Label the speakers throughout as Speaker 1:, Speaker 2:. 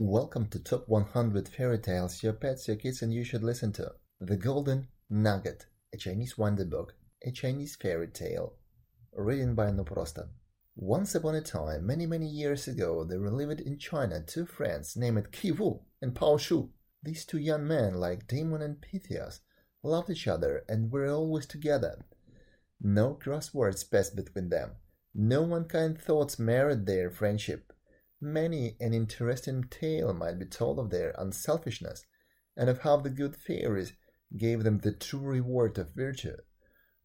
Speaker 1: Welcome to Top 100 Fairy Tales Your Pets, Your Kids, and You Should Listen to. The Golden Nugget, a Chinese wonder book, a Chinese fairy tale. Written by Noprostan. Once upon a time, many, many years ago, there lived in China two friends named Qi Wu and Pao Shu. These two young men, like Damon and Pythias, loved each other and were always together. No cross words passed between them. No unkind thoughts marred their friendship. Many an interesting tale might be told of their unselfishness, and of how the good fairies gave them the true reward of virtue.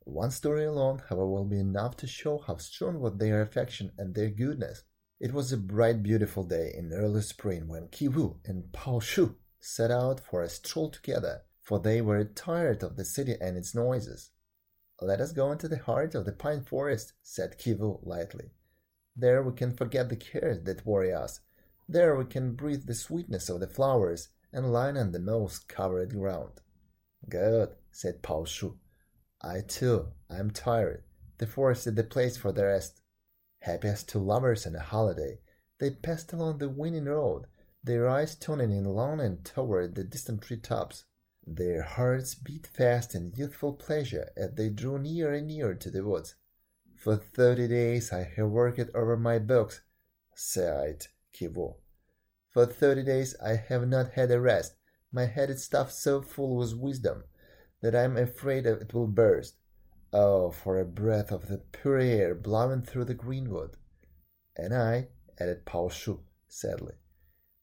Speaker 1: One story alone, however, will be enough to show how strong was their affection and their goodness. It was a bright, beautiful day in early spring when Qi Wu and Pao Shu set out for a stroll together, for they were tired of the city and its noises. Let us go into the heart of the pine forest, said Qi Wu lightly. There we can forget the cares that worry us. There we can breathe the sweetness of the flowers and lie on the moss covered ground. Good, said Pao Shu. I too I am tired. The forest is the place for the rest. Happy as two lovers on a holiday, they passed along the winding road, their eyes turning in longing toward the distant tree tops. Their hearts beat fast in youthful pleasure as they drew nearer and nearer to the woods. For thirty days I have worked over my books, sighed Qi Wu. For thirty days I have not had a rest. My head is stuffed so full with wisdom that I am afraid it will burst. Oh, for a breath of the pure air blowing through the greenwood! And I, added Pao Shu sadly,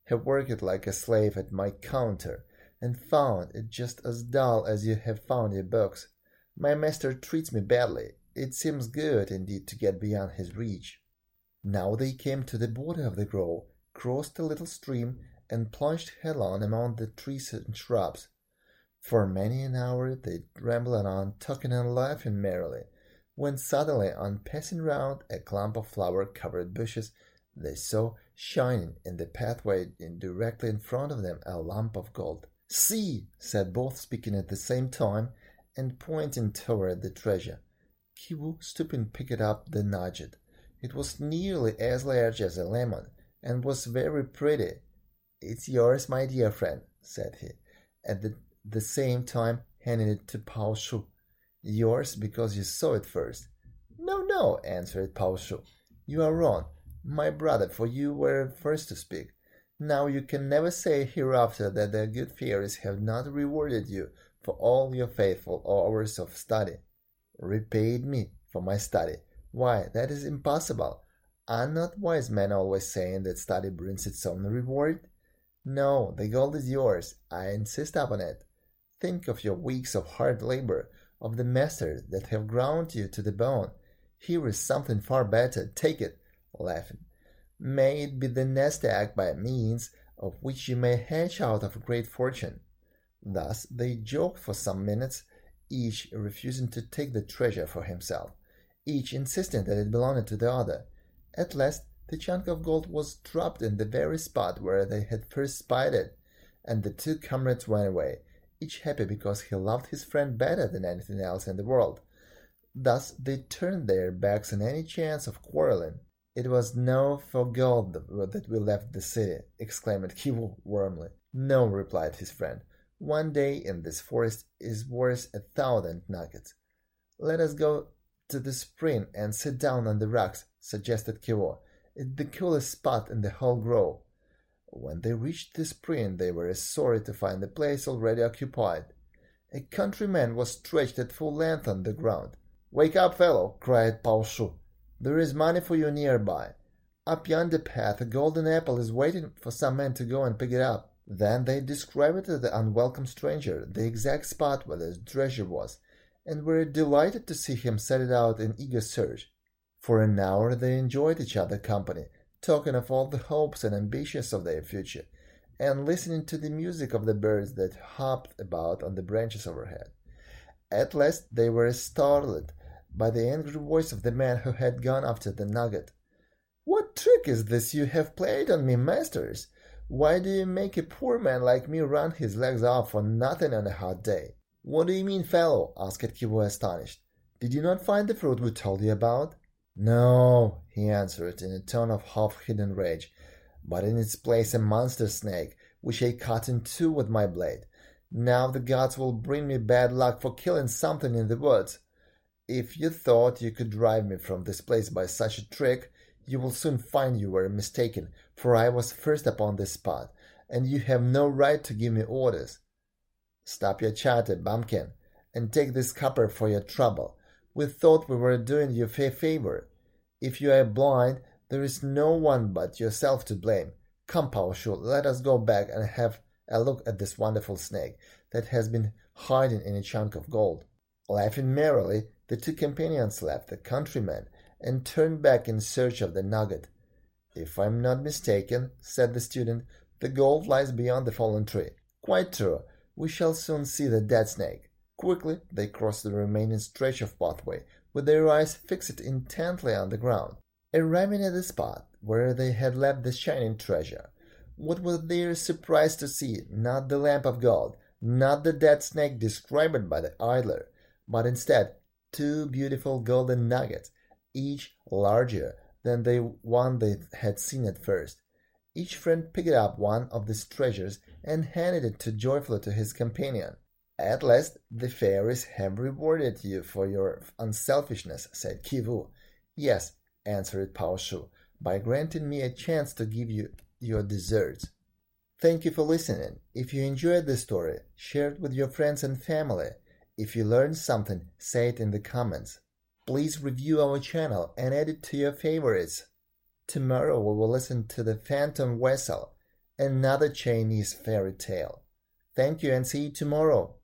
Speaker 1: have worked like a slave at my counter, and found it just as dull as you have found your books. My master treats me badly, it seems good indeed to get beyond his reach. Now they came to the border of the grove, crossed a little stream, and plunged headlong among the trees and shrubs. For many an hour they rambled on, talking and laughing merrily, when suddenly, on passing round a clump of flower-covered bushes, they saw shining in the pathway directly in front of them a lump of gold. See, said both, speaking at the same time and pointing toward the treasure. Qi Wu, stooping, picked up, then nudged. It was nearly as large as a lemon, and was very pretty. It's yours, my dear friend, said he, at the, the same time handing it to Pao Shu. Yours because you saw it first. No, no, answered Pao Shu. You are wrong, my brother, for you were first to speak. Now you can never say hereafter that the good fairies have not rewarded you for all your faithful hours of study repaid me for my study. Why, that is impossible. Are not wise men always saying that study brings its own reward? No, the gold is yours. I insist upon it. Think of your weeks of hard labor, of the masters that have ground you to the bone. Here is something far better. Take it, laughing. May it be the nest egg by means of which you may hatch out of great fortune. Thus they joked for some minutes, each refusing to take the treasure for himself, each insisting that it belonged to the other. At last, the chunk of gold was dropped in the very spot where they had first spied it, and the two comrades went away, each happy because he loved his friend better than anything else in the world. Thus they turned their backs on any chance of quarreling. It was no for gold that we left the city, exclaimed Qi Wu warmly. No, replied his friend. One day in this forest is worth a thousand nuggets. Let us go to the spring and sit down on the rocks, suggested Qi Wu. It's the coolest spot in the whole grove. When they reached the spring, they were sorry to find the place already occupied. A countryman was stretched at full length on the ground. Wake up, fellow, cried Pao Shu. There is money for you nearby. Up yonder path, a golden apple is waiting for some man to go and pick it up. Then they described to the unwelcome stranger the exact spot where the treasure was, and were delighted to see him set it out in eager search. For an hour they enjoyed each other's company, talking of all the hopes and ambitions of their future, and listening to the music of the birds that hopped about on the branches overhead. At last they were startled by the angry voice of the man who had gone after the nugget. What trick is this you have played on me, masters? Why do you make a poor man like me run his legs off for nothing on a hot day? What do you mean, fellow? asked Wu astonished. Did you not find the fruit we told you about? No, he answered in a tone of half hidden rage. but in its place a monster snake, which I cut in two with my blade. Now the gods will bring me bad luck for killing something in the woods. If you thought you could drive me from this place by such a trick, you will soon find you were mistaken, for I was first upon this spot, and you have no right to give me orders. Stop your chatter, bumpkin, and take this copper for your trouble. We thought we were doing you a favor. If you are blind, there is no one but yourself to blame. Come, Pao Shu, let us go back and have a look at this wonderful snake that has been hiding in a chunk of gold. Laughing merrily, the two companions left the countryman and turned back in search of the nugget. If I am not mistaken, said the student, the gold lies beyond the fallen tree. Quite true. We shall soon see the dead snake. Quickly they crossed the remaining stretch of pathway, with their eyes fixed intently on the ground. Arriving at the spot where they had left the shining treasure, what was their surprise to see not the lamp of gold, not the dead snake described by the idler, but instead two beautiful golden nuggets, each larger than the one they had seen at first. Each friend picked up one of these treasures and handed it to joyfully to his companion. At last the fairies have rewarded you for your unselfishness, said Qi Wu. Yes, answered Pao Shu, by granting me a chance to give you your desserts. Thank you for listening. If you enjoyed this story, share it with your friends and family. If you learned something, say it in the comments. Please review our channel and add it to your favorites. Tomorrow we will listen to The Phantom Vessel, another Chinese fairy tale. Thank you and see you tomorrow.